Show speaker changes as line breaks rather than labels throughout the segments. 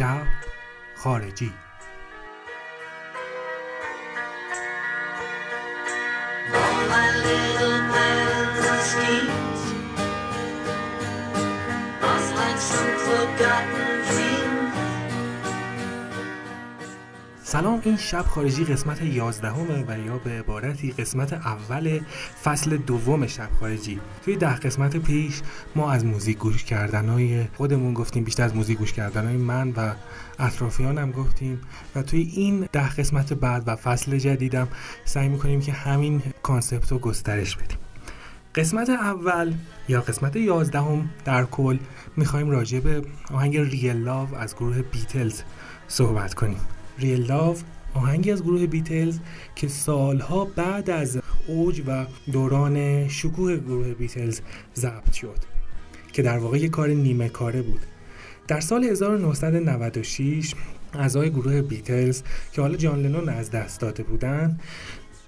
شب خارجی. سلام این شب خارجی قسمت 11 همه و یا به عبارتی قسمت اول فصل دوم شب خارجی. توی ده قسمت پیش ما از موزیک گوش کردن های خودمون گفتیم بیشتر از موزیک گوش کردن های من و اطرافیانم گفتیم و توی این ده قسمت بعد و فصل جدیدم سعی می‌کنیم که همین concept رو گسترش بدیم. قسمت اول یا قسمت 11 هم در کل می‌خوایم راجع به آهنگ Real Love از گروه بیتلز صحبت کنیم. Real Love آهنگی از گروه بیتلز که سالها بعد از اوج و دوران شکوه گروه بیتلز ضبط شد که در واقع یک کار نیمه کاره بود. در سال 1996 اعضای گروه بیتلز که حالا جان لنون از دست داده بودند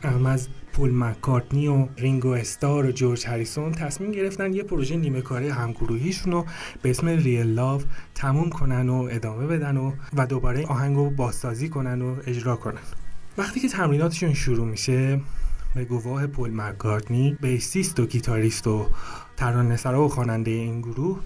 از پول مکارتنی و رینگو استار و جورج هریسون تصمیم گرفتن یه پروژه نیمه کاره همگروهیشون رو به اسم ریل لاو تموم کنن و ادامه بدن و و دوباره آهنگ رو بازسازی کنن و اجرا کنن. وقتی که تمریناتشون شروع میشه به گواه پول مکارتنی بیسیست و گیتاریست و ترانه‌سرا و خواننده این گروه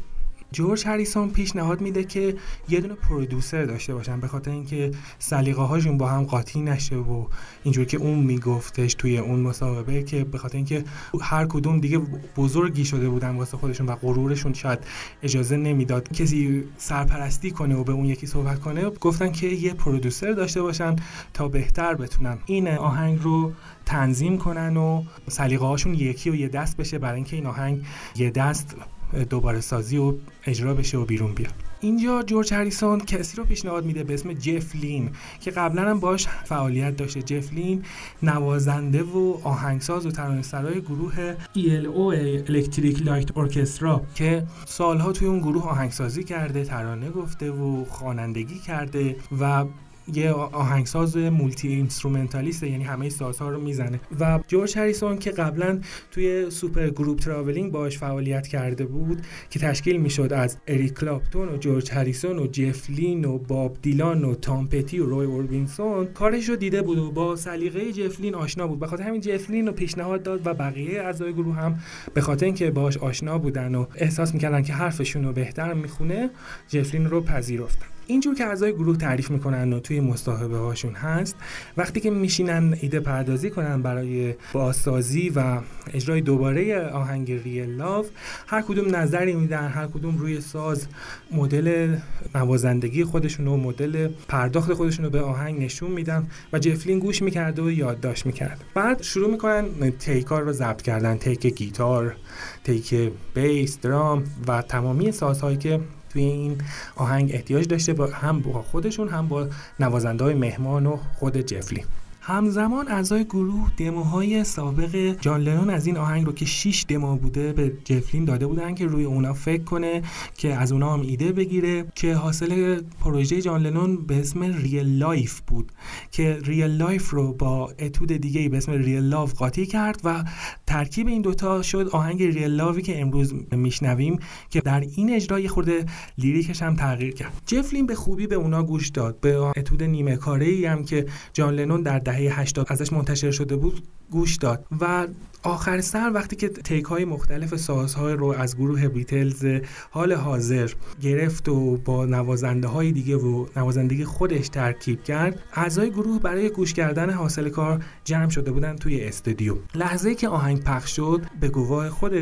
جورج هریسون پیشنهاد میده که یه دونه پرودوسر داشته باشن به خاطر اینکه سلیقه هاشون با هم قاطی نشه و اینجور که اون میگفتش توی اون مصاحبه که به خاطر اینکه هر کدوم دیگه بزرگی شده بودن واسه خودشون و غرورشون شاید اجازه نمی‌داد کسی سرپرستی کنه و به اون یکی صحبت کنه گفتن که یه پرودوسر داشته باشن تا بهتر بتونن. این آهنگ رو تنظیم کنن و سلیقه هاشون یکی و یه دست بشه برای اینکه این آهنگ یه دست دوباره سازی و اجرا بشه و بیرون بیاد. اینجا جورج هریسون کسی رو پیشنهاد میده به اسم جف لین که قبلا هم باش فعالیت داشته. جف لین نوازنده و آهنگساز و ترانه‌سرای گروه ELO Electric Light Orchestra که سالها توی اون گروه آهنگسازی کرده ترانه گفته و خوانندگی کرده و یه آهنگساز multi-instrumentalist یعنی همه سازها رو می‌زنه. و جورج هریسون که قبلا توی supergroup Traveling باش فعالیت کرده بود که تشکیل می‌شد از اریک کلاپتون و جورج هریسون و جف لین و باب دیلان و تام پتی و روی اوربیسون کارش رو دیده بود و با سلیقه جف لین آشنا بود. بخاطر همین جف لین رو پیشنهاد داد و بقیه اعضای گروه هم به خاطر اینکه باش آشنا بودن و احساس می‌کردن که حرفشون رو بهتر می‌خونه جفلین رو پذیرفتن. اینجور که اعضای گروه تعریف می‌کنن و توی مصاحبه هاشون هست وقتی که میشینن ایده پردازی کنن برای بازسازی و اجرای دوباره آهنگ ریل لاف هر کدوم نظری میدن هر کدوم روی ساز مدل نوازندگی خودشون و مدل پرداخت خودشون رو به آهنگ نشون میدن و جفلین گوش می‌کرده و یادداشت می‌کرد. بعد شروع می‌کنن تیکار رو ضبط کردن تیک گیتار تیک bass drum و تمامی سازهایی که توی این آهنگ احتیاج داشته با هم با خودشون هم با نوازنده های مهمان و خود جف لین. همزمان اعضای گروه دموهای سابق جان لنون از این آهنگ رو که 6 دمو بوده به جف لین داده بودن که روی اونا فکر کنه که از اونا هم ایده بگیره که حاصل پروژه جان لنون به اسم Real Life بود که Real Life رو با اتود دیگه به اسم Real Love قاطی کرد و ترکیب این دوتا شد آهنگ ریل لاوی که امروز میشنویم که در این اجرای خورده لیریکش هم تغییر کرد. جفلین به خوبی به اونا گوش داد به اتود نیمه کاره هم که جان لنون در دهه 80 ازش منتشر شده بود. گوش داد و آخر سر وقتی که تیک های مختلف سازهای رو از گروه بیتلز حال حاضر گرفت و با نوازنده های دیگه و نوازندگی خودش ترکیب کرد اعضای گروه برای گوش کردن حاصل کار جمع شده بودن توی استودیو. لحظه که آهنگ پخش شد به گواه خود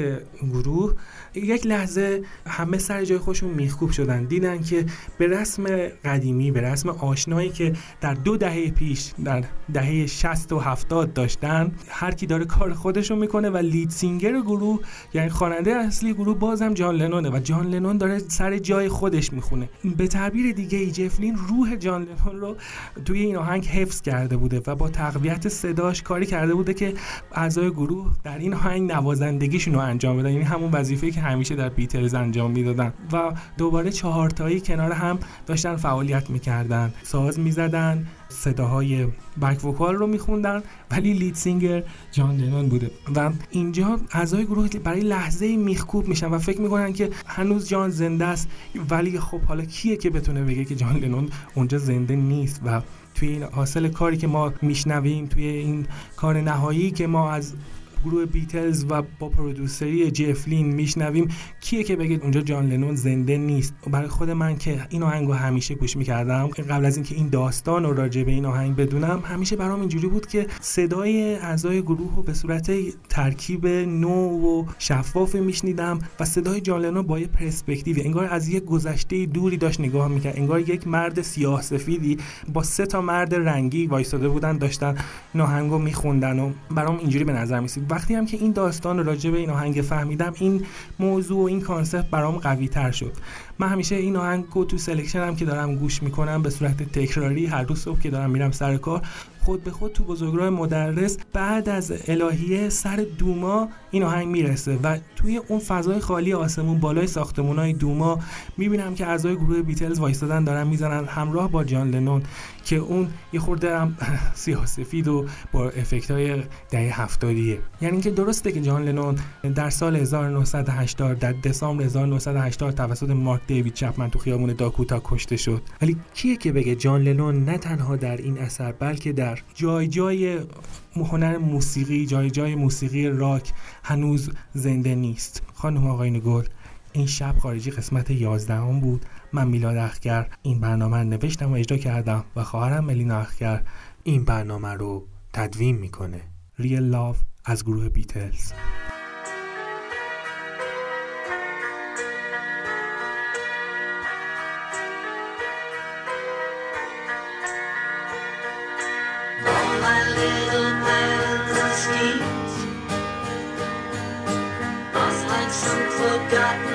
گروه یک لحظه همه سر جای خودشون میخکوب شدن. دیدن که به رسم قدیمی به رسم آشنایی که در دو دهه پیش در دهه 60 و 70 داشتن هر کی داره کار خودشو می‌کنه و لید سینگر گروه یعنی خواننده اصلی گروه بازم جان لنونه و جان لنون داره سر جای خودش می‌خونه. به تعبیر دیگه ای جفلین روح جان لنون رو توی این آهنگ حفظ کرده بوده و با تقویت صداش کاری کرده بوده که اعضای گروه در این آهنگ نوازندگیشون رو انجام بدن. یعنی همون وظیفه‌ای که همیشه در بیتلز انجام می‌دادن و دوباره چهارتایی کنار هم داشتن فعالیت می‌کردن. ساز می‌زدن صداهای بک وکال رو میخوندن ولی لید سینگر جان لنون بوده. و اینجا اعضای گروه برای لحظه میخکوب میشن و فکر می‌کنن که هنوز جان زنده است. ولی خب حالا کیه که بتونه بگه که جان لنون اونجا زنده نیست؟ و توی این حاصل کاری که ما میشنویم توی این کار نهایی که ما از گروه بیتلز و با پرودوسری جفلین میشنویم. کیه که بگید اونجا جان لنون زنده نیست؟ برای خود من که این آهنگو همیشه گوش می‌کردم قبل از اینکه این داستان رو راجع به این آهنگ بدونم همیشه برام اینجوری بود که صدای اعضای گروه رو به صورت ترکیب نو و شفاف میشنیدم و صدای جان لنون با یه پرسپکتیو انگار از یه گذشته دوری داشت نگاه می‌کرد. انگار یک مرد سیاه سفیدی با سه تا مرد رنگی وایساده بودن داشتن این آهنگو میخوندن و برام اینجوری به نظر میسید وقتی هم که این داستان راجع به این آهنگ فهمیدم این موضوع و این کانسپت برام قوی تر شد. من همیشه این آهنگ رو تو هم که دارم گوش می‌کنم به صورت تکراری هر روز صبح که دارم میرم سر کار خود به خود تو بزرگراه مدرس بعد از الهیه سر دوما این آهنگ می‌رسه و توی اون فضای خالی آسمون بالای ساختمون های دوما می‌بینم که اعضای گروه بیتلز وایستادن دارن می‌زنن همراه با جان لنون که اون یه خورده هم سیاسفید و با افکت های دهه هفتادیه. یعنی اینکه درسته که جان لنون در سال 1980 در دسامبر 1980 توسط مارک دیوید چپمن تو خیابون داکوتا کشته شد. ولی کیه که بگه جان لنون نه تنها در این اثر بلکه در جای جای هنر موسیقی جای جای موسیقی راک هنوز زنده نیست. خانم آقای گل این شب خارجی قسمت 11 هم بود. من میلاد اخگر. این برنامه نوشتم و اجرا کردم و خواهرم ملینا اخگر. این برنامه رو تدوین می‌کنه. ریل لاف از گروه بیتلز got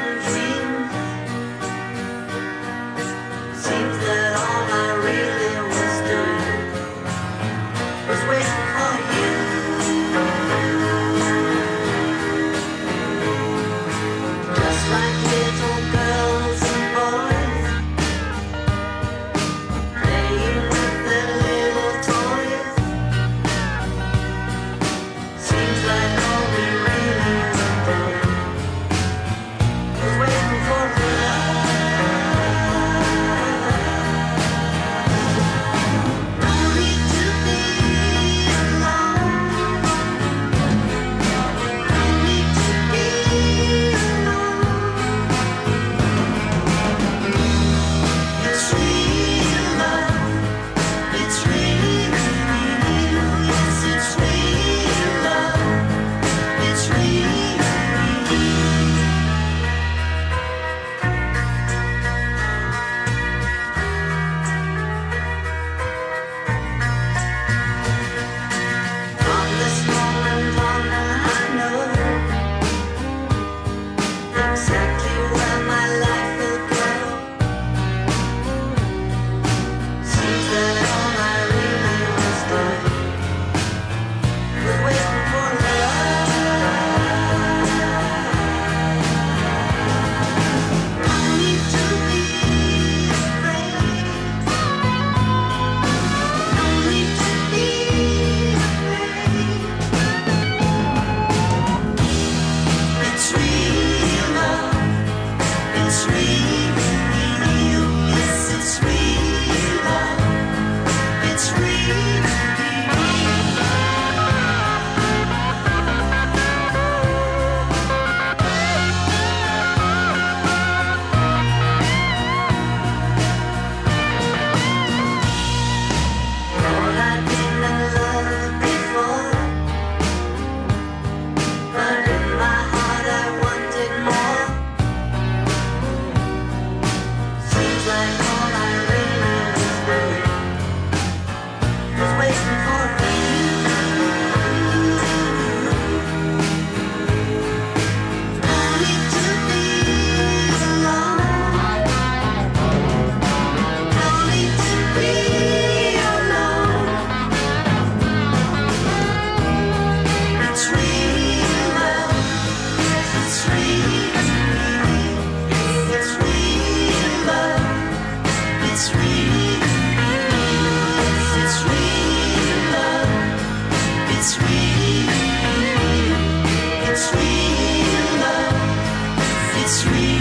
Sweet love.
It's sweet.